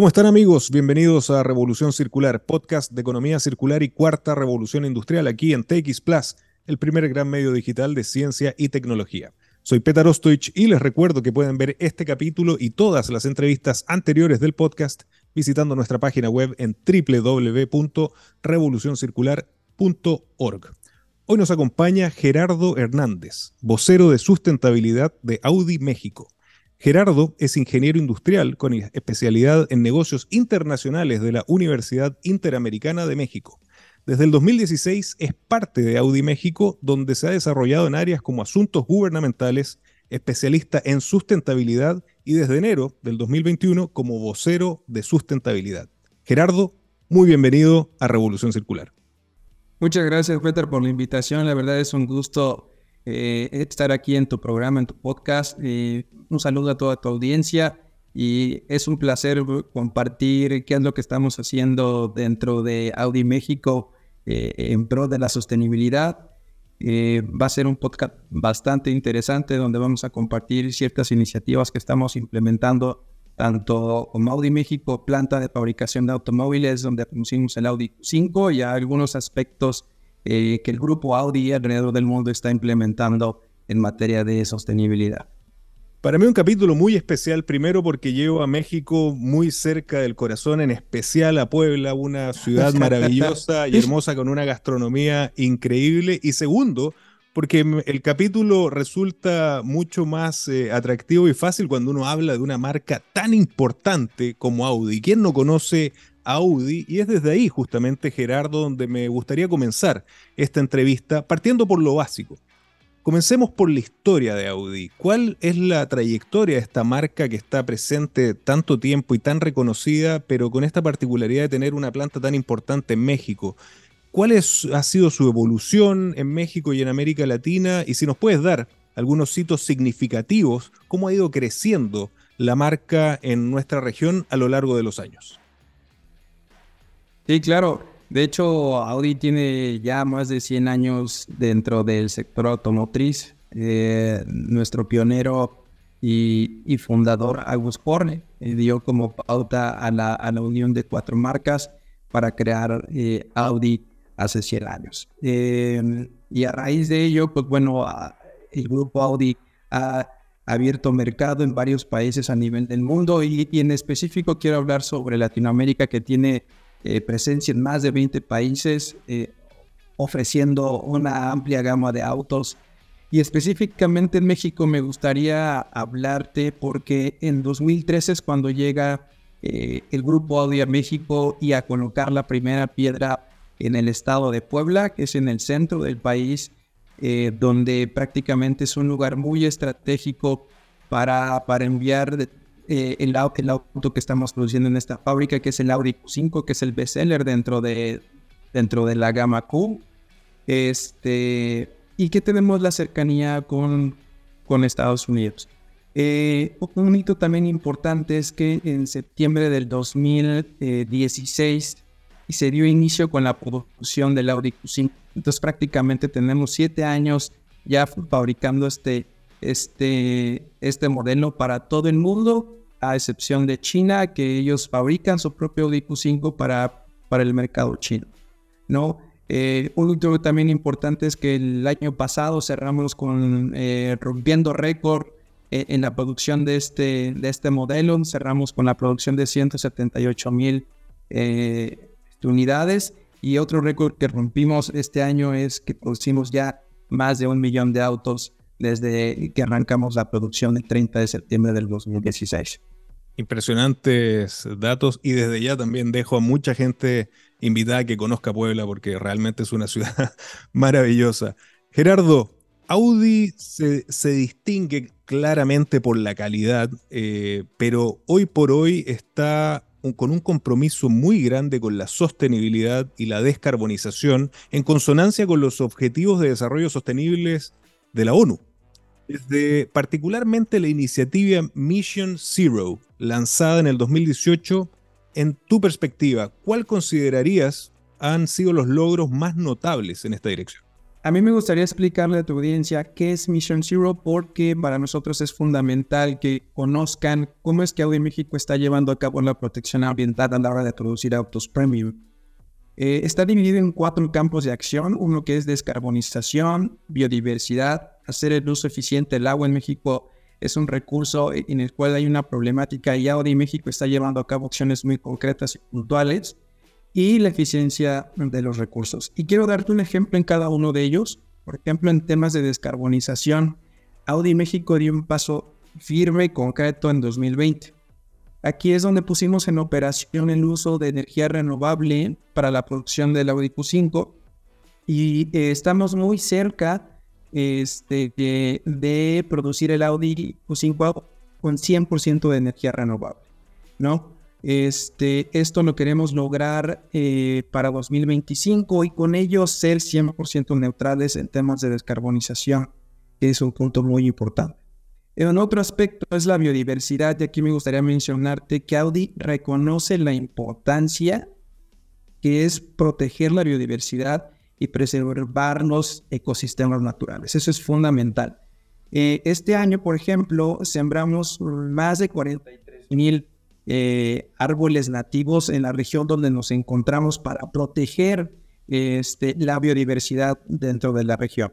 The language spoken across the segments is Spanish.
¿Cómo están amigos? Bienvenidos a Revolución Circular, podcast de economía circular y cuarta revolución industrial aquí en TX Plus, el primer gran medio digital de ciencia y tecnología. Soy Petar Ostoich y les recuerdo que pueden ver este capítulo y todas las entrevistas anteriores del podcast visitando nuestra página web en www.revolucioncircular.org. Hoy nos acompaña Gerardo Hernández, vocero de sustentabilidad de Audi México. Gerardo es ingeniero industrial con especialidad en negocios internacionales de la Universidad Interamericana de México. Desde el 2016 es parte de Audi México, donde se ha desarrollado en áreas como asuntos gubernamentales, especialista en sustentabilidad y desde enero del 2021 como vocero de sustentabilidad. Gerardo, muy bienvenido a Revolución Circular. Muchas gracias, Peter, por la invitación. La verdad es un gusto eh, estar aquí en tu programa, en tu podcast. Eh, un saludo a toda tu audiencia y es un placer compartir qué es lo que estamos haciendo dentro de Audi México eh, en pro de la sostenibilidad. va a ser un podcast bastante interesante donde vamos a compartir ciertas iniciativas que estamos implementando tanto como Audi México, planta de fabricación de automóviles, donde producimos el Audi 5 y algunos aspectos eh, que el grupo Audi alrededor del mundo está implementando en materia de sostenibilidad. Para mí un capítulo muy especial, primero porque llevo a México muy cerca del corazón, en especial a Puebla, una ciudad maravillosa y hermosa con una gastronomía increíble. Y segundo, porque el capítulo resulta mucho más eh, atractivo y fácil cuando uno habla de una marca tan importante como Audi. ¿Quién no conoce Audi y es desde ahí justamente, Gerardo, donde me gustaría comenzar esta entrevista, partiendo por lo básico. Comencemos por la historia de Audi. ¿Cuál es la trayectoria de esta marca que está presente tanto tiempo y tan reconocida, pero con esta particularidad de tener una planta tan importante en México? ¿Cuál es, ha sido su evolución en México y en América Latina? Y si nos puedes dar algunos hitos significativos, cómo ha ido creciendo la marca en nuestra región a lo largo de los años. Sí, claro. De hecho, Audi tiene ya más de 100 años dentro del sector automotriz. Eh, nuestro pionero y, fundador, August Horne, eh, dio como pauta a la, unión de cuatro marcas para crear eh, Audi hace 100 años. y a raíz de ello, pues bueno, el grupo Audi ha abierto mercado en varios países a nivel del mundo y en específico quiero hablar sobre Latinoamérica que tiene eh, presencia en más de 20 países, eh, ofreciendo una amplia gama de autos. Y específicamente en México me gustaría hablarte porque en 2013 es cuando llega eh, el grupo Audi a México y a colocar la primera piedra en el estado de Puebla, que es en el centro del país, donde prácticamente es un lugar muy estratégico para, para enviar eh, el, auto que estamos produciendo en esta fábrica, que es el Audi Q5, que es el bestseller dentro de, dentro de la gama Q. Este, y que tenemos la cercanía con, con Estados Unidos. Eh, un hito también importante es que en septiembre del 2016 se dio inicio con la producción del Audi Q5. Entonces prácticamente tenemos siete años ya fabricando este, este, este modelo para todo el mundo a excepción de China, que ellos fabrican su propio Audi Q5 para, para el mercado chino. ¿no? Eh, un último también importante es que el año pasado cerramos con eh, rompiendo récord eh, en la producción de este, de este modelo, cerramos con la producción de 178 mil unidades y otro récord que rompimos este año es que producimos ya más de un millón de autos desde que arrancamos la producción el 30 de septiembre del 2016. Impresionantes datos y desde ya también dejo a mucha gente invitada que conozca Puebla porque realmente es una ciudad maravillosa. Gerardo, Audi se, distingue claramente por la calidad, eh, pero hoy por hoy está con un compromiso muy grande con la sostenibilidad y la descarbonización en consonancia con los objetivos de desarrollo sostenibles de la ONU. Desde particularmente la iniciativa Mission Zero, lanzada en el 2018, en tu perspectiva, ¿cuál considerarías han sido los logros más notables en esta dirección? A mí me gustaría explicarle a tu audiencia qué es Mission Zero porque para nosotros es fundamental que conozcan cómo es que Audi México está llevando a cabo la protección ambiental a la hora de producir autos premium. Eh, está dividido en cuatro campos de acción, uno que es descarbonización, biodiversidad, hacer el uso eficiente del agua en México es un recurso en el cual hay una problemática y Audi México está llevando a cabo acciones muy concretas y puntuales y la eficiencia de los recursos. Y quiero darte un ejemplo en cada uno de ellos. Por ejemplo, en temas de descarbonización, Audi México dio un paso firme y concreto en 2020. Aquí es donde pusimos en operación el uso de energía renovable para la producción del Audi Q5 y eh, estamos muy cerca este, de, producir el Audi Q5 con 100% de energía renovable, ¿no? Este, esto lo queremos lograr eh, para 2025 y con ello ser 100% neutrales en temas de descarbonización, que es un punto muy importante. En otro aspecto es la biodiversidad y aquí me gustaría mencionarte que Audi reconoce la importancia que es proteger la biodiversidad y preservar los ecosistemas naturales. Eso es fundamental. Eh, este año, por ejemplo, sembramos más de 43 mil eh, árboles nativos en la región donde nos encontramos para proteger este, la biodiversidad dentro de la región.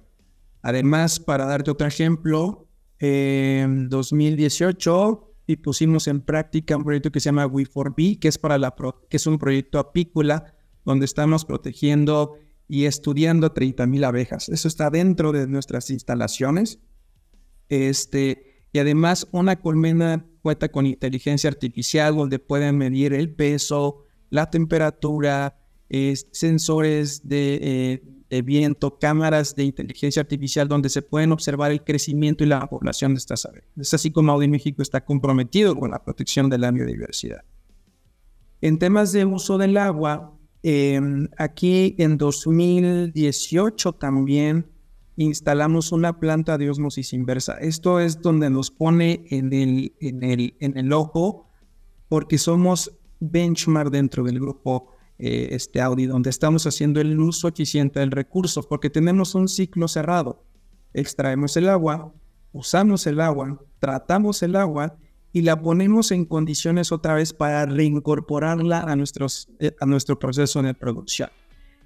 Además, para darte otro ejemplo, en 2018 y pusimos en práctica un proyecto que se llama We4B, que es, para la que es un proyecto apícola donde estamos protegiendo y estudiando 30.000 abejas. Eso está dentro de nuestras instalaciones. Este, y además una colmena cuenta con inteligencia artificial donde pueden medir el peso, la temperatura, sensores eh, de, viento, cámaras de inteligencia artificial donde se pueden observar el crecimiento y la población de estas aves. Es así como Audi México está comprometido con la protección de la biodiversidad. En temas de uso del agua, em, aquí en 2018 también instalamos una planta de osmosis inversa. Esto es donde nos pone en el, en el, en el ojo porque somos benchmark dentro del grupo eh, este Audi, donde estamos haciendo el uso eficiente del recurso, porque tenemos un ciclo cerrado. Extraemos el agua, usamos el agua, tratamos el agua y la ponemos en condiciones otra vez para reincorporarla a, nuestros, eh, a nuestro proceso de producción.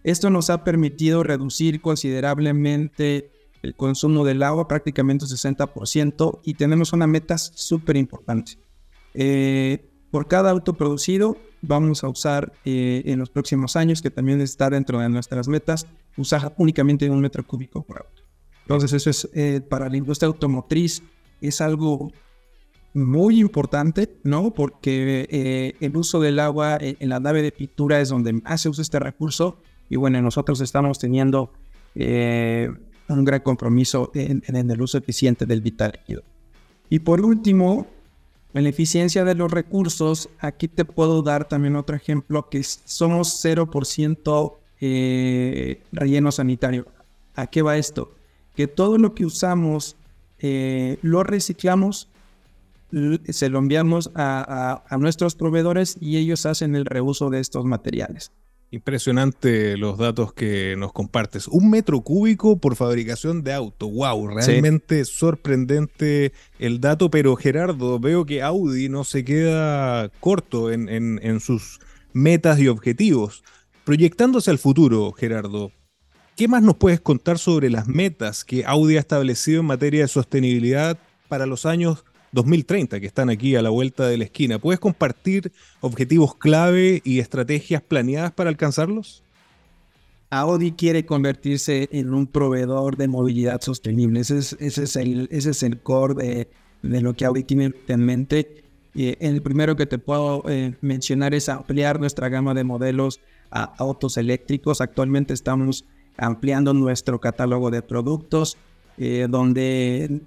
Esto nos ha permitido reducir considerablemente el consumo del agua, prácticamente un 60%, y tenemos una meta súper importante. Eh, por cada auto producido, vamos a usar eh, en los próximos años, que también está dentro de nuestras metas, usar únicamente un metro cúbico por auto. Entonces, eso es eh, para la industria automotriz, es algo muy importante, ¿no? Porque el uso del agua en la nave de pintura es donde más se usa este recurso y bueno, nosotros estamos teniendo eh, un gran compromiso en, el uso eficiente del vital líquido. Y por último, en la eficiencia de los recursos, aquí te puedo dar también otro ejemplo que somos 0% eh, relleno sanitario. ¿A qué va esto? Que todo lo que usamos eh, lo reciclamos, se lo enviamos a, nuestros proveedores y ellos hacen el reuso de estos materiales. Impresionante los datos que nos compartes. Un metro cúbico por fabricación de auto. Wow, realmente sorprendente el dato. Pero Gerardo, veo que Audi no se queda corto en, en sus metas y objetivos. Proyectándose al futuro, Gerardo, ¿qué más nos puedes contar sobre las metas que Audi ha establecido en materia de sostenibilidad para los años 2030 que están aquí a la vuelta de la esquina. ¿Puedes compartir objetivos clave y estrategias planeadas para alcanzarlos? Audi quiere convertirse en un proveedor de movilidad sostenible. Ese es, el, core de, lo que Audi tiene en mente. Y el primero que te puedo eh, mencionar es ampliar nuestra gama de modelos a autos eléctricos. Actualmente estamos ampliando nuestro catálogo de productos, eh, donde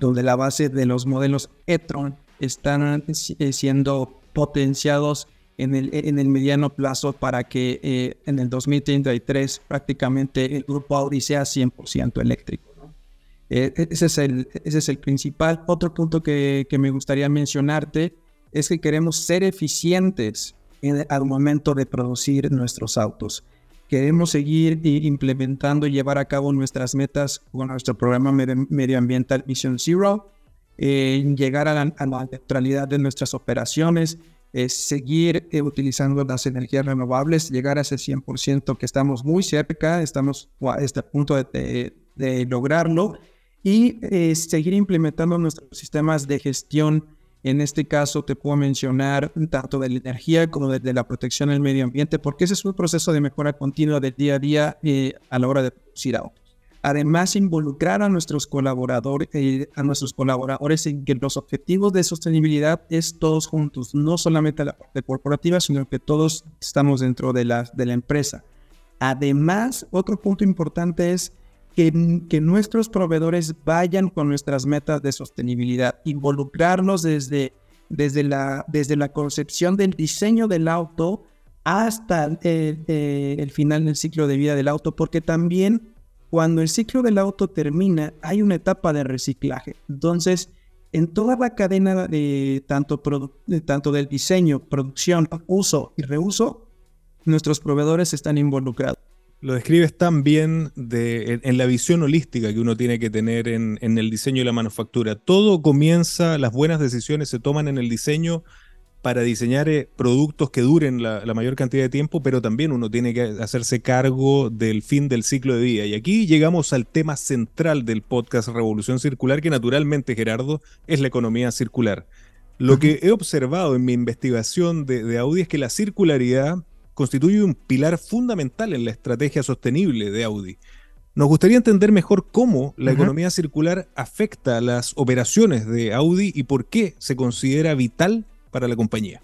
donde la base de los modelos e-tron están eh, siendo potenciados en el, en el mediano plazo para que eh, en el 2033 prácticamente el grupo Audi sea 100% eléctrico. Eh, e, ese, es el, ese es el principal. Otro punto que, que me gustaría mencionarte es que queremos ser eficientes en, al momento de producir nuestros autos. Queremos seguir implementando y llevar a cabo nuestras metas con nuestro programa medioambiental Mission Zero, eh, llegar a la, neutralidad de nuestras operaciones, eh, seguir eh, utilizando las energías renovables, llegar a ese 100% que estamos muy cerca, estamos a este punto de, de lograrlo y seguir implementando nuestros sistemas de gestión en este caso te puedo mencionar tanto de la energía como de, la protección del medio ambiente, porque ese es un proceso de mejora continua del día a día eh, a la hora de producir autos. Además, involucrar a nuestros colaboradores, eh, a nuestros colaboradores en que los objetivos de sostenibilidad es todos juntos, no solamente la parte corporativa, sino que todos estamos dentro de la, de la empresa. Además, otro punto importante es que, nuestros proveedores vayan con nuestras metas de sostenibilidad, involucrarnos desde, desde, la, desde la concepción del diseño del auto hasta eh, el final del ciclo de vida del auto, porque también cuando el ciclo del auto termina hay una etapa de reciclaje. Entonces, en toda la cadena de tanto, tanto del diseño, producción, uso y reuso, nuestros proveedores están involucrados. Lo describes tan bien de, en, la visión holística que uno tiene que tener en, el diseño y la manufactura. Todo comienza, las buenas decisiones se toman en el diseño para diseñar eh, productos que duren la, mayor cantidad de tiempo, pero también uno tiene que hacerse cargo del fin del ciclo de vida. Y aquí llegamos al tema central del podcast Revolución Circular, que naturalmente, Gerardo, es la economía circular. Lo que he observado en mi investigación de, de Audi es que la circularidad constituye un pilar fundamental en la estrategia sostenible de Audi. Nos gustaría entender mejor cómo la economía circular afecta las operaciones de Audi y por qué se considera vital para la compañía.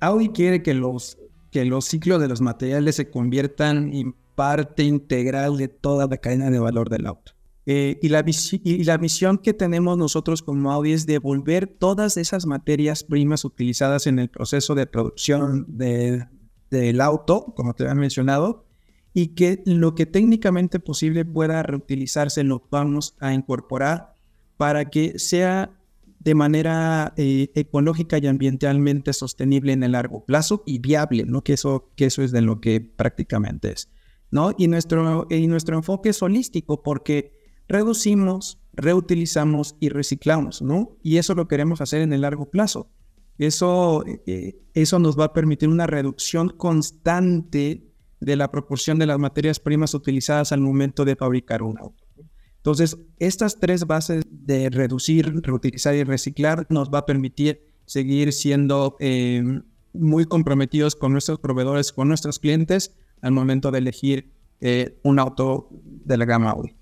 Audi quiere que los, que los ciclos de los materiales se conviertan en parte integral de toda la cadena de valor del auto. Eh, y, la y, la misión que tenemos nosotros como Audi es devolver todas esas materias primas utilizadas en el proceso de producción de, del auto, como te había mencionado, y que lo que técnicamente posible pueda reutilizarse lo vamos a incorporar para que sea de manera eh, ecológica y ambientalmente sostenible en el largo plazo y viable, ¿no? Que eso, que eso es de lo que prácticamente es, ¿no? Y nuestro, y nuestro enfoque es holístico porque reducimos, reutilizamos y reciclamos, ¿no? Y eso lo queremos hacer en el largo plazo. Eso, eh, eso nos va a permitir una reducción constante de la proporción de las materias primas utilizadas al momento de fabricar un auto. Entonces, estas tres bases de reducir, reutilizar y reciclar nos va a permitir seguir siendo eh, muy comprometidos con nuestros proveedores, con nuestros clientes al momento de elegir eh, un auto de la gama Audi.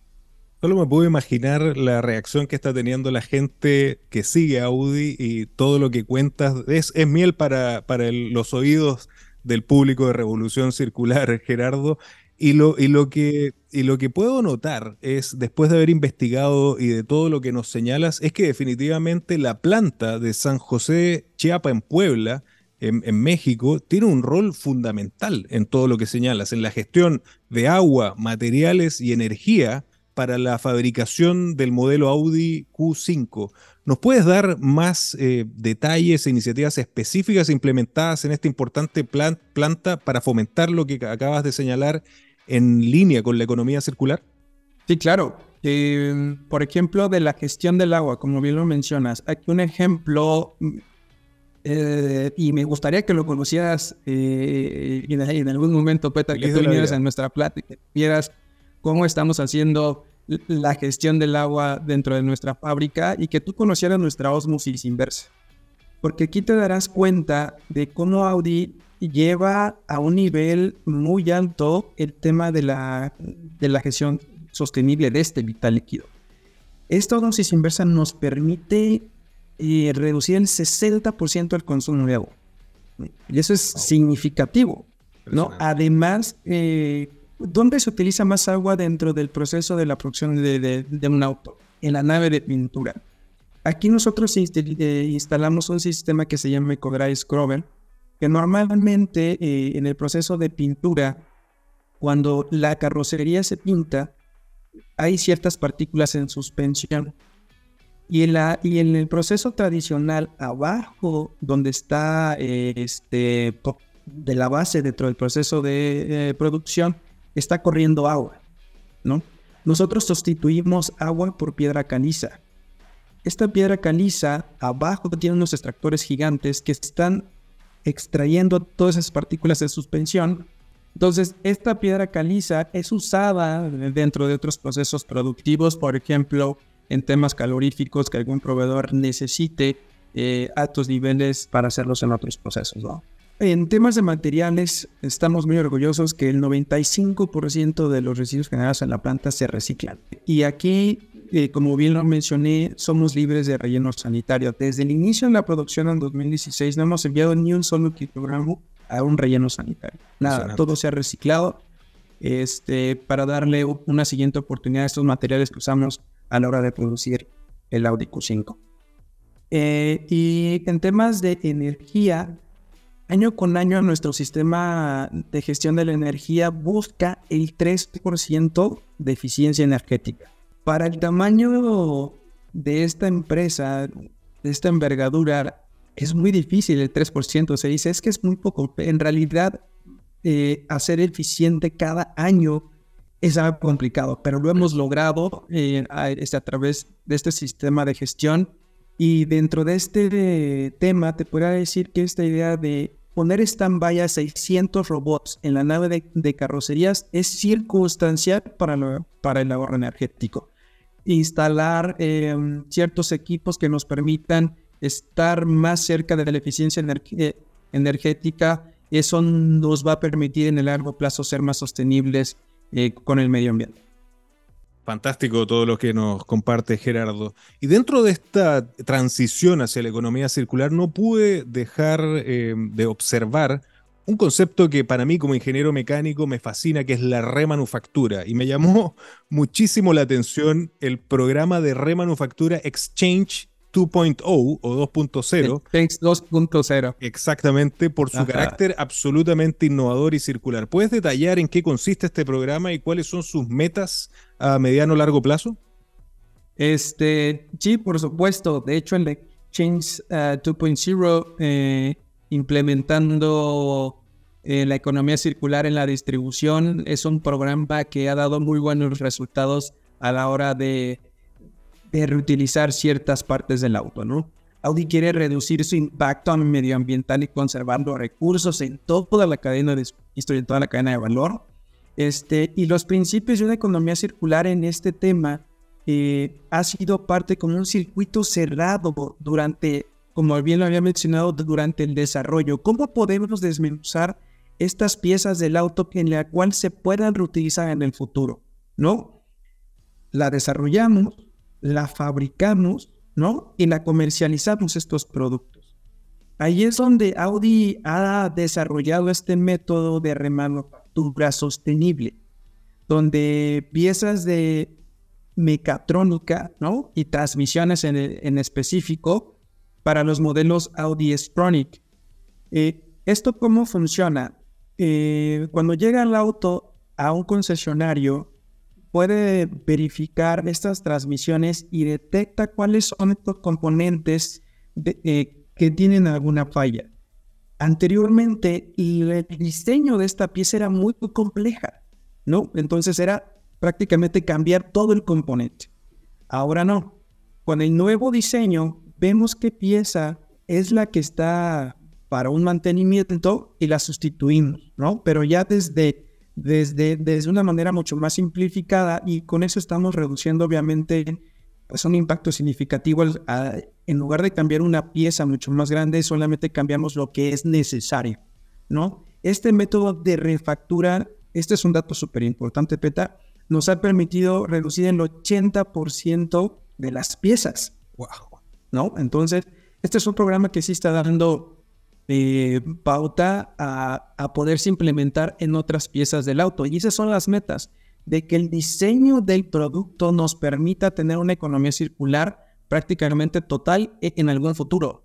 Solo me puedo imaginar la reacción que está teniendo la gente que sigue Audi y todo lo que cuentas. Es, es miel para, para los oídos del público de Revolución Circular, Gerardo. Y lo, y, lo que, y lo que puedo notar es, después de haber investigado y de todo lo que nos señalas, es que definitivamente la planta de San José Chiapa en Puebla, en, en, México, tiene un rol fundamental en todo lo que señalas, en la gestión de agua, materiales y energía para la fabricación del modelo Audi Q5. ¿Nos puedes dar más eh, detalles e iniciativas específicas implementadas en esta importante planta para fomentar lo que acabas de señalar en línea con la economía circular? Sí, claro. Em, por ejemplo, de la gestión del agua, como bien lo mencionas, aquí un ejemplo, eh, y me gustaría que lo conocieras eh, en, algún momento, Petra, que tú vinieras en nuestra plática, vieras cómo estamos haciendo la gestión del agua dentro de nuestra fábrica y que tú conocieras nuestra osmosis inversa. Porque aquí te darás cuenta de cómo Audi lleva a un nivel muy alto el tema de la, de la gestión sostenible de este vital líquido. Esta osmosis inversa nos permite eh, reducir el 60% el consumo de agua. Y eso es significativo. ¿no? Además, eh, ¿Dónde se utiliza más agua dentro del proceso de la producción de, un auto? En la nave de pintura. Aquí nosotros eh, instalamos un sistema que se llama EcoDry Scrubber, que normalmente eh, en el proceso de pintura, cuando la carrocería se pinta, hay ciertas partículas en suspensión. Y en, la, y en el proceso tradicional, abajo, donde está eh, este, de la base dentro del proceso de producción, está corriendo agua, ¿no? Nosotros sustituimos agua por piedra caliza. Esta piedra caliza abajo tiene unos extractores gigantes que están extrayendo todas esas partículas de suspensión. Entonces, esta piedra caliza es usada dentro de otros procesos productivos, por ejemplo, en temas caloríficos que algún proveedor necesite eh, altos niveles para hacerlos en otros procesos. En temas de materiales, estamos muy orgullosos que el 95% de los residuos generados en la planta se reciclan. Y aquí, eh, como bien lo mencioné, somos libres de relleno sanitario. Desde el inicio de la producción en 2016 no hemos enviado ni un solo kilogramo a un relleno sanitario. Nada, todo se ha reciclado este, para darle una siguiente oportunidad a estos materiales que usamos a la hora de producir el Audi Q5. Eh, y en temas de energía, año con año nuestro sistema de gestión de la energía busca el 3% de eficiencia energética. Para el tamaño de esta empresa, de esta envergadura, es muy difícil el 3%. Se dice, es que es muy poco. En realidad, eh, hacer eficiente cada año es algo complicado, pero lo hemos logrado eh, este, a través de este sistema de gestión y dentro de este tema te podría decir que esta idea de poner stand-by a 600 robots en la nave de, carrocerías es circunstancial para, el ahorro energético. Instalar em, ciertos equipos que nos permitan estar más cerca de la eficiencia energética, eso nos va a permitir en el largo plazo ser más sostenibles eh, con el medio ambiente. Fantástico todo lo que nos comparte Gerardo. Y dentro de esta transición hacia la economía circular, no pude dejar eh, de observar un concepto que para mí como ingeniero mecánico me fascina, que es la remanufactura. Y me llamó muchísimo la atención el programa de remanufactura Exchange 2.0 o 2.0. 2.0. Exactamente, por su carácter absolutamente innovador y circular. ¿Puedes detallar en qué consiste este programa y cuáles son sus metas a mediano o largo plazo? Este, sí, por supuesto. De hecho, el Exchange 2.0, eh, eh, implementando eh, la economía circular en la distribución, es un programa que ha dado muy buenos resultados a la hora de de reutilizar ciertas partes del auto, ¿no? Audi quiere reducir su impacto medioambiental y conservar los recursos en toda la cadena de en toda la cadena de valor. Este, y los principios de una economía circular en este tema eh, ha sido parte como un circuito cerrado durante, como bien lo había mencionado, durante el desarrollo. ¿Cómo podemos desmenuzar estas piezas del auto en la cual se puedan reutilizar en el futuro? ¿No? La desarrollamos, la fabricamos, ¿no? Y la comercializamos estos productos. Ahí es donde Audi ha desarrollado este método de remanufactura sostenible, donde piezas de mecatrónica, ¿no? Y transmisiones en, específico para los modelos Audi Stronic. Eh, ¿Esto cómo funciona? Eh, cuando llega el auto a un concesionario, puede verificar estas transmisiones y detecta cuáles son estos componentes eh, que tienen alguna falla. Anteriormente, el diseño de esta pieza era muy compleja, ¿no? Entonces era prácticamente cambiar todo el componente. Ahora no. Con el nuevo diseño, vemos qué pieza es la que está para un mantenimiento y la sustituimos, ¿no? Pero ya desde desde, desde una manera mucho más simplificada y con eso estamos reduciendo obviamente pues, un impacto significativo. en lugar de cambiar una pieza mucho más grande, solamente cambiamos lo que es necesario, ¿no? Este método de refactura, este es un dato súper importante, Peta, nos ha permitido reducir el 80% de las piezas. Wow. ¿No? Entonces, este es un programa que sí está dando eh, pauta a, a poderse implementar en otras piezas del auto. Y esas son las metas, de que el diseño del producto nos permita tener una economía circular prácticamente total e, en algún futuro.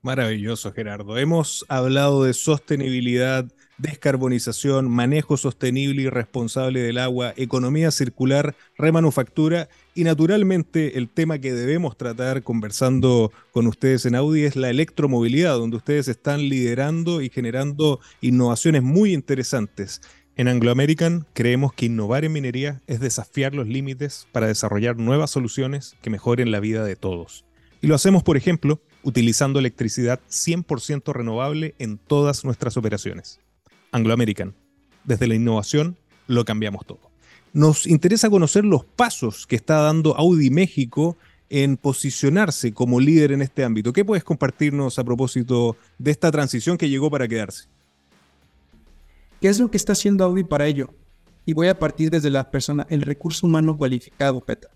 Maravilloso, Gerardo. Hemos hablado de sostenibilidad, descarbonización, manejo sostenible y responsable del agua, economía circular, remanufactura y naturalmente el tema que debemos tratar conversando con ustedes en Audi es la electromovilidad, donde ustedes están liderando y generando innovaciones muy interesantes. En Anglo American creemos que innovar en minería es desafiar los límites para desarrollar nuevas soluciones que mejoren la vida de todos. Y lo hacemos, por ejemplo, utilizando electricidad 100% renovable en todas nuestras operaciones. Anglo American, desde la innovación lo cambiamos todo. Nos interesa conocer los pasos que está dando Audi México en posicionarse como líder en este ámbito. ¿Qué puedes compartirnos a propósito de esta transición que llegó para quedarse? ¿Qué es lo que está haciendo Audi para ello? Y voy a partir desde la persona, el recurso humano cualificado, Petra.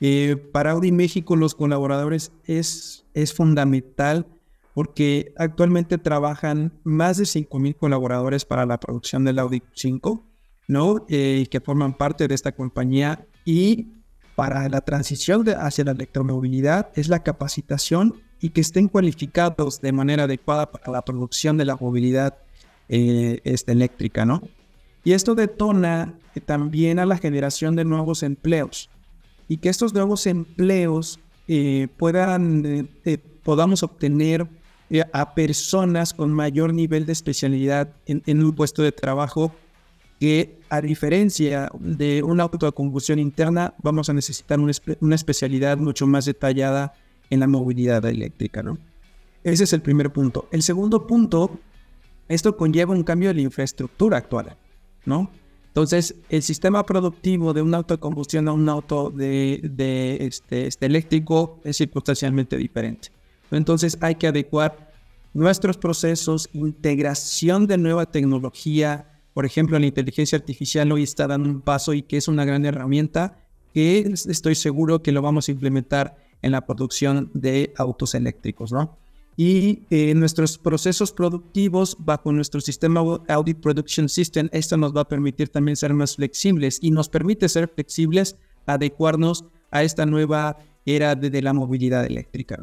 Eh, para Audi México los colaboradores es, es fundamental porque actualmente trabajan más de 5.000 colaboradores para la producción del Audi 5, ¿no? Eh, que forman parte de esta compañía y para la transición hacia la electromovilidad es la capacitación y que estén cualificados de manera adecuada para la producción de la movilidad eh, este, eléctrica, ¿no? Y esto detona también a la generación de nuevos empleos y que estos nuevos empleos eh, puedan, eh, podamos obtener a personas con mayor nivel de especialidad en, un puesto de trabajo que a diferencia de una auto de combustión interna, vamos a necesitar una, una, especialidad mucho más detallada en la movilidad eléctrica, ¿no? Ese es el primer punto. El segundo punto esto conlleva un cambio de la infraestructura actual, ¿no? Entonces, el sistema productivo de un auto de combustión a un auto de, este, este, eléctrico es circunstancialmente diferente. Entonces, hay que adecuar nuestros procesos, integración de nueva tecnología. Por ejemplo, la inteligencia artificial hoy está dando un paso y que es una gran herramienta que estoy seguro que lo vamos a implementar en la producción de autos eléctricos, ¿no? Y eh, nuestros procesos productivos bajo nuestro sistema Audit Production System, esto nos va a permitir también ser más flexibles y nos permite ser flexibles, adecuarnos a esta nueva era de, la movilidad eléctrica.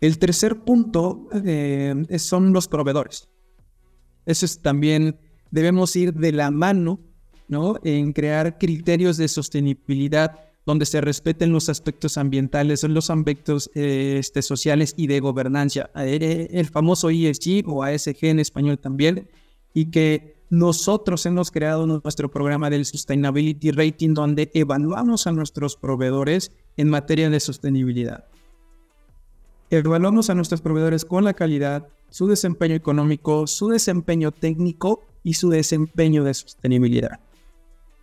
El tercer punto eh, son los proveedores. Eso es también, debemos ir de la mano ¿no? en crear criterios de sostenibilidad donde se respeten los aspectos ambientales, los aspectos eh, este, sociales y de gobernanza, eh, el famoso ESG o ASG en español también, y que nosotros hemos creado nuestro programa del Sustainability Rating, donde evaluamos a nuestros proveedores en materia de sostenibilidad. Evaluamos a nuestros proveedores con la calidad, su desempeño económico, su desempeño técnico y su desempeño de sostenibilidad.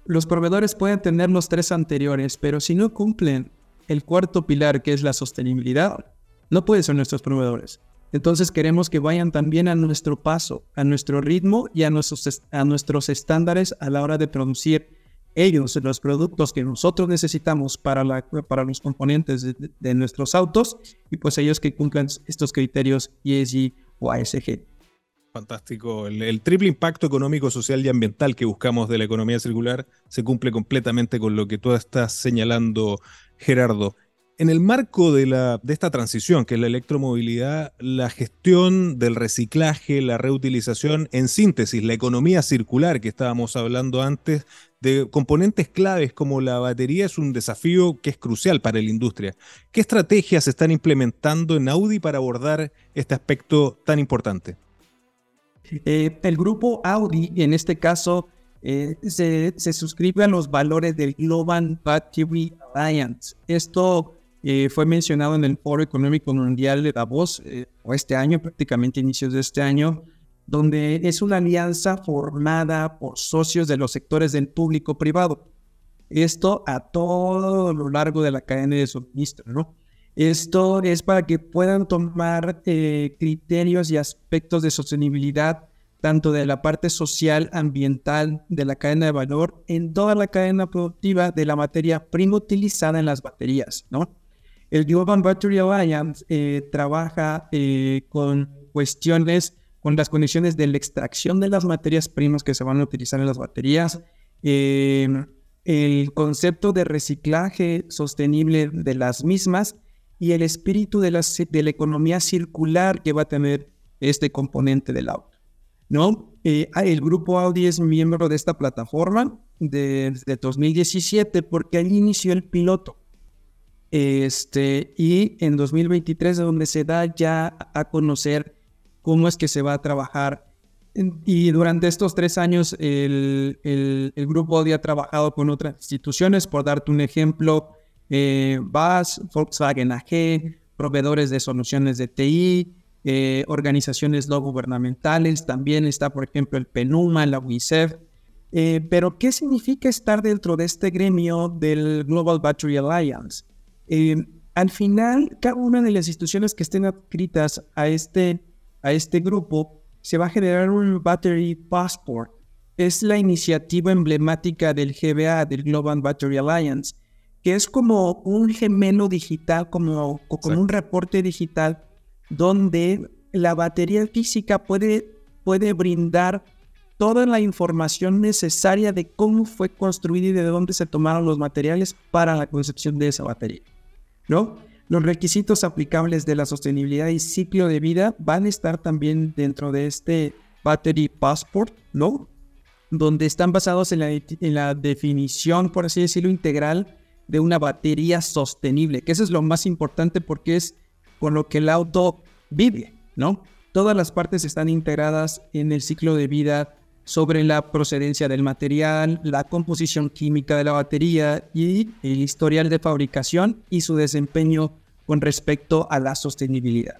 Los proveedores pueden tener los tres anteriores, pero si no cumplen el cuarto pilar, que es la sostenibilidad, no pueden ser nuestros proveedores. Entonces queremos que vayan también a nuestro paso, a nuestro ritmo y a nuestros, a nuestros estándares a la hora de producir ellos los productos que nosotros necesitamos para, la, para los componentes de, nuestros autos y pues ellos que cumplan estos criterios ESG o ASG. Fantástico. El, triple impacto económico, social y ambiental que buscamos de la economía circular se cumple completamente con lo que tú estás señalando, Gerardo. En el marco de, de esta transición, que es la electromovilidad, la gestión del reciclaje, la reutilización, en síntesis, la economía circular que estábamos hablando antes, de componentes claves como la batería es un desafío que es crucial para la industria. ¿Qué estrategias se están implementando en Audi para abordar este aspecto tan importante? Eh, el grupo Audi, en este caso, eh, se, suscribe a los valores del Global Battery Alliance. Esto eh, fue mencionado en el Foro Económico Mundial de Davos, o este año, prácticamente inicios de este año, donde es una alianza formada por socios de los sectores del público-privado. Esto a todo lo largo de la cadena de suministro, ¿no? Esto es para que puedan tomar eh, criterios y aspectos de sostenibilidad, tanto de la parte social, ambiental, de la cadena de valor, en toda la cadena productiva de la materia prima utilizada en las baterías, ¿no? El Global Battery Alliance eh, trabaja eh, con cuestiones, con las condiciones de la extracción de las materias primas que se van a utilizar en las baterías, el concepto de reciclaje sostenible de las mismas y el espíritu de la, de la economía circular que va a tener este componente del auto. ¿no? Eh, el grupo Audi es miembro de esta plataforma desde 2017 porque allí inició el piloto. Este, y en 2023 es donde se da ya a conocer cómo es que se va a trabajar y durante estos tres años el, el, grupo Audi ha trabajado con otras instituciones, por darte un ejemplo, eh, BAS, Volkswagen AG, proveedores de soluciones de TI, eh, organizaciones no gubernamentales, también está por ejemplo el PENUMA, la UNICEF. Eh, pero, ¿qué significa estar dentro de este gremio del Global Battery Alliance? al final, cada una de las instituciones que estén adscritas a este, a este grupo se va a generar un Battery Passport. Es la iniciativa emblemática del GBA, del Global Battery Alliance, que es como un gemelo digital, como, como un reporte digital, donde la batería física puede, puede brindar toda la información necesaria de cómo fue construida y de dónde se tomaron los materiales para la concepción de esa batería. ¿No? Los requisitos aplicables de la sostenibilidad y ciclo de vida van a estar también dentro de este Battery Passport, ¿no? Donde están basados en la, definición, por así decirlo, integral de una batería sostenible, que eso es lo más importante porque es con lo que el auto vive, ¿no? Todas las partes están integradas en el ciclo de vida sobre la procedencia del material, la composición química de la batería y el historial de fabricación y su desempeño con respecto a la sostenibilidad,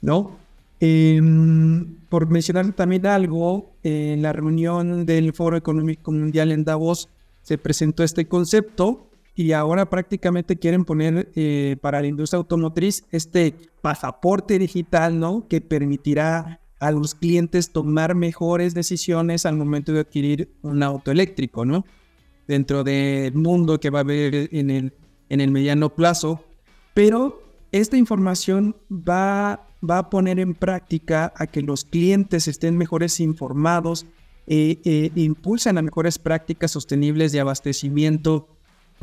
¿no? Em, por mencionar también algo, en la reunión del Foro Económico Mundial en Davos se presentó este concepto y ahora prácticamente quieren poner eh, para la industria automotriz este pasaporte digital, ¿no? Que permitirá a los clientes tomar mejores decisiones al momento de adquirir un auto eléctrico, ¿no? Dentro del mundo que va a haber en el, en el mediano plazo, pero esta información va, va a poner en práctica a que los clientes estén mejores informados e, e impulsan a mejores prácticas sostenibles de abastecimiento,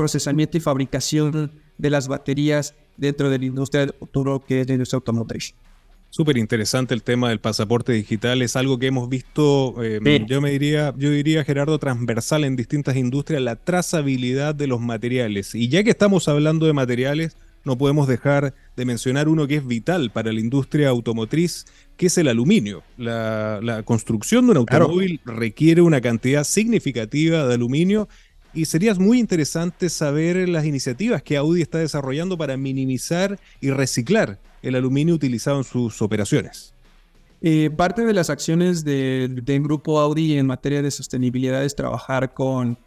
procesamiento y fabricación de las baterías dentro de la industria del futuro que es la industria automotriz. Súper interesante el tema del pasaporte digital, es algo que hemos visto, em, yo me diría, yo diría Gerardo, transversal en distintas industrias, la trazabilidad de los materiales. Y ya que estamos hablando de materiales, no podemos dejar de mencionar uno que es vital para la industria automotriz, que es el aluminio. La, construcción de un automóvil requiere una cantidad significativa de aluminio y sería muy interesante saber las iniciativas que Audi está desarrollando para minimizar y reciclar el aluminio utilizado en sus operaciones. Eh, parte de las acciones del grupo Audi en materia de sostenibilidad es trabajar con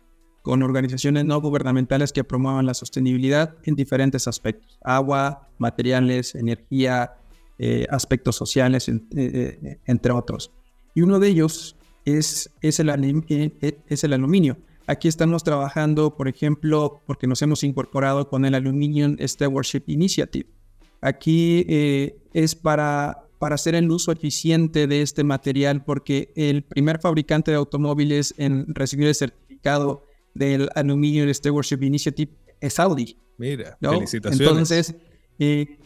con organizaciones no gubernamentales que promuevan la sostenibilidad en diferentes aspectos, agua, materiales, energía, eh, aspectos sociales, eh, eh, entre otros. Y uno de ellos es, es, el, es el aluminio. Aquí estamos trabajando, por ejemplo, porque nos hemos incorporado con el Aluminium Stewardship Initiative. Aquí es para, para hacer el uso eficiente de este material, porque el primer fabricante de automóviles en recibir el certificado del Aluminium Stewardship Initiative es Audi. Mira, felicitaciones. Entonces, eh,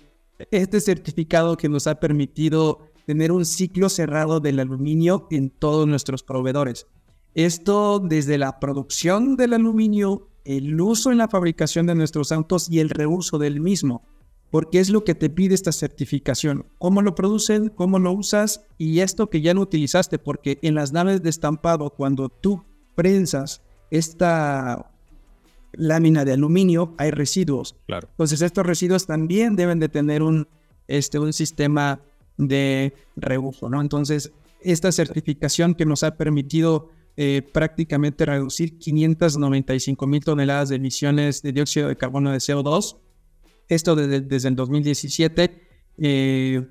este certificado que nos ha permitido tener un ciclo cerrado del aluminio en todos nuestros proveedores. Esto desde la producción del aluminio, el uso en la fabricación de nuestros autos y el reuso del mismo. Porque es lo que te pide esta certificación. Cómo lo producen, cómo lo usas y esto que ya no utilizaste. Porque en las naves de estampado, cuando tú prensas esta lámina de aluminio hay residuos. Claro. Entonces estos residuos también deben de tener un, este, un sistema de reuso, ¿no? Entonces esta certificación que nos ha permitido eh, prácticamente reducir 595 mil toneladas de emisiones de dióxido de carbono de CO2, esto desde, desde el 2017, eh,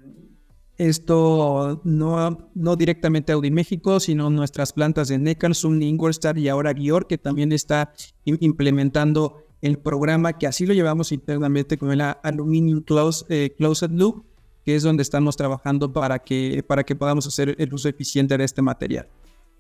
esto no, no directamente Audi México, sino nuestras plantas de Neckarsulm, Ingolstadt y ahora Gior, que también está implementando el programa que así lo llevamos internamente con el Aluminium Close, eh, Closed Loop, que es donde estamos trabajando para que, para que podamos hacer el uso eficiente de este material.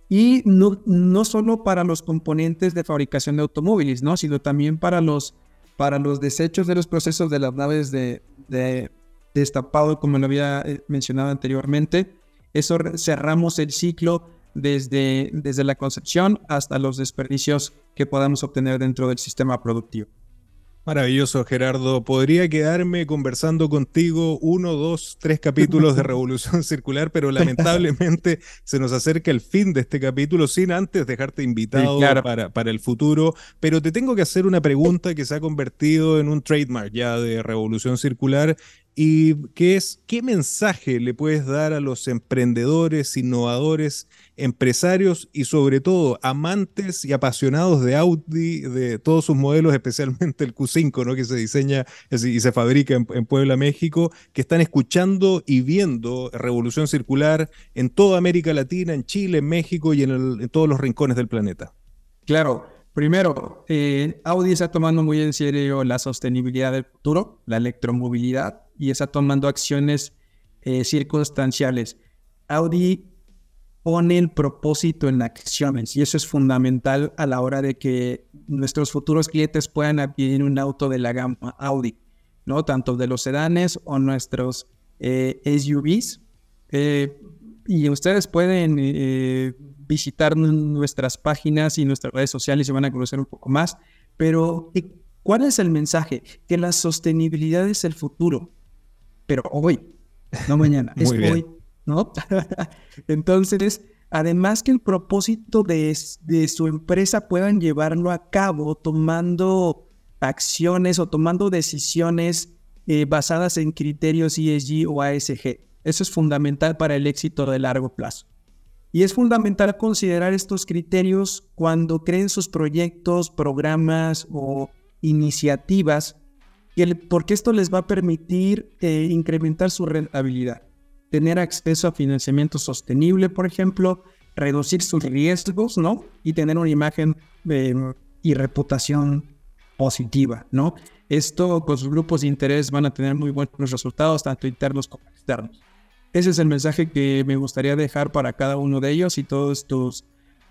Y no, no solo para los componentes de fabricación de automóviles, ¿no? sino también para los, para los desechos de los procesos de las naves de, de destapado, como lo había eh, mencionado anteriormente. Eso cerramos el ciclo desde, desde la concepción hasta los desperdicios que podamos obtener dentro del sistema productivo. Maravilloso, Gerardo. Podría quedarme conversando contigo uno, dos, tres capítulos de Revolución Circular, pero lamentablemente se nos acerca el fin de este capítulo sin antes dejarte invitado para, para el futuro. Pero te tengo que hacer una pregunta que se ha convertido en un trademark ya de Revolución Circular y que es, ¿qué mensaje le puedes dar a los emprendedores, innovadores, empresarios y sobre todo amantes y apasionados de Audi, de todos sus modelos, especialmente el Q5, ¿no? que se diseña y se fabrica en, Puebla, México, que están escuchando y viendo Revolución Circular en toda América Latina, en Chile, en México y en, todos los rincones del planeta? Claro, Primero, eh, Audi está tomando muy en serio la sostenibilidad del futuro, la electromovilidad, y está tomando acciones eh, circunstanciales. Audi pone el propósito en acciones y eso es fundamental a la hora de que nuestros futuros clientes puedan adquirir un auto de la gama Audi, ¿no? Tanto de los sedanes o nuestros eh, SUVs. Y ustedes pueden visitar nuestras páginas y nuestras redes sociales y van a conocer un poco más. Pero, ¿cuál es el mensaje? Que la sostenibilidad es el futuro pero hoy, no mañana, es hoy, ¿no? Entonces, además que el propósito de, su empresa puedan llevarlo a cabo tomando acciones o tomando decisiones eh, basadas en criterios ESG o ASG. Eso es fundamental para el éxito de largo plazo. Y es fundamental considerar estos criterios cuando creen sus proyectos, programas o iniciativas porque esto les va a permitir eh, incrementar su rentabilidad, tener acceso a financiamiento sostenible, por ejemplo, reducir sus riesgos, ¿no? Y tener una imagen em, y reputación positiva, ¿no? Esto, pues los grupos de interés van a tener muy buenos resultados, tanto internos como externos. Ese es el mensaje que me gustaría dejar para cada uno de ellos y todos tus,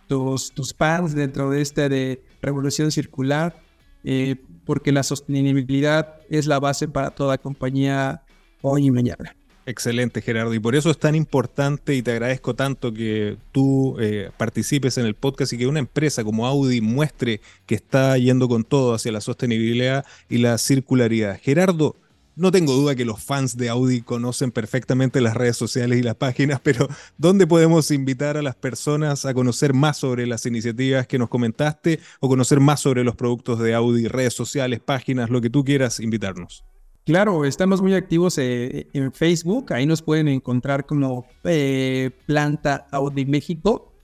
tus, tus dentro de este de Revolución Circular. Eh, porque la sostenibilidad es la base para toda compañía hoy y mañana. Excelente, Gerardo. Y por eso es tan importante y te agradezco tanto que tú eh, participes en el podcast y que una empresa como Audi muestre que está yendo con todo hacia la sostenibilidad y la circularidad. Gerardo, no tengo duda que los fans de Audi conocen perfectamente las redes sociales y las páginas, pero ¿dónde podemos invitar a las personas a conocer más sobre las iniciativas que nos comentaste o conocer más sobre los productos de Audi, redes sociales, páginas, lo que tú quieras invitarnos? Claro, estamos muy activos eh, en Facebook, ahí nos pueden encontrar como eh, Planta Audi México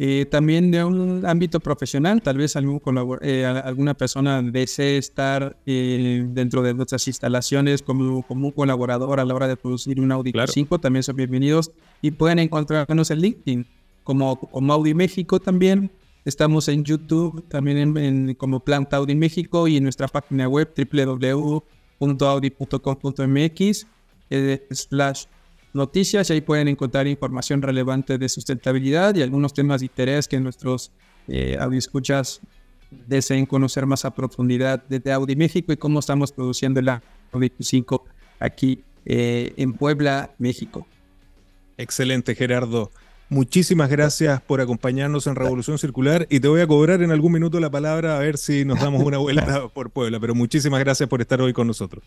eh, también de un ámbito profesional, tal vez algún eh, alguna persona desee estar eh, dentro de nuestras instalaciones como, como, un colaborador a la hora de producir un Audi 5, también son bienvenidos y pueden encontrarnos en LinkedIn como, como Audi México también. Estamos en YouTube también en, como Planta Audi México y en nuestra página web www.audi.com.mx slash noticias y ahí pueden encontrar información relevante de sustentabilidad y algunos temas de interés que nuestros eh, escuchas deseen conocer más a profundidad desde Audi México y cómo estamos produciendo la Audi 5 aquí eh, en Puebla, México. Excelente, Gerardo. Muchísimas gracias por acompañarnos en Revolución Circular y te voy a cobrar en algún minuto la palabra a ver si nos damos una vuelta por Puebla, pero muchísimas gracias por estar hoy con nosotros.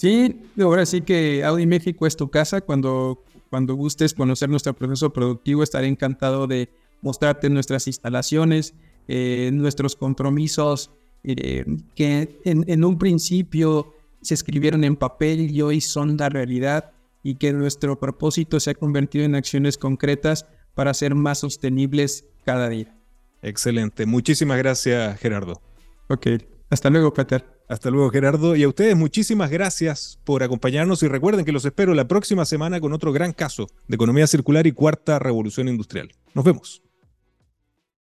Sí, ahora sí que Audi México es tu casa. Cuando, cuando gustes conocer nuestro proceso productivo, estaré encantado de mostrarte nuestras instalaciones, eh, nuestros compromisos, eh, que en, un principio se escribieron en papel y hoy son la realidad y que nuestro propósito se ha convertido en acciones concretas para ser más sostenibles cada día. Excelente. Muchísimas gracias, Gerardo. Ok. Hasta luego, Peter. Hasta luego, Gerardo. Y a ustedes muchísimas gracias por acompañarnos y recuerden que los espero la próxima semana con otro gran caso de economía circular y cuarta revolución industrial. Nos vemos.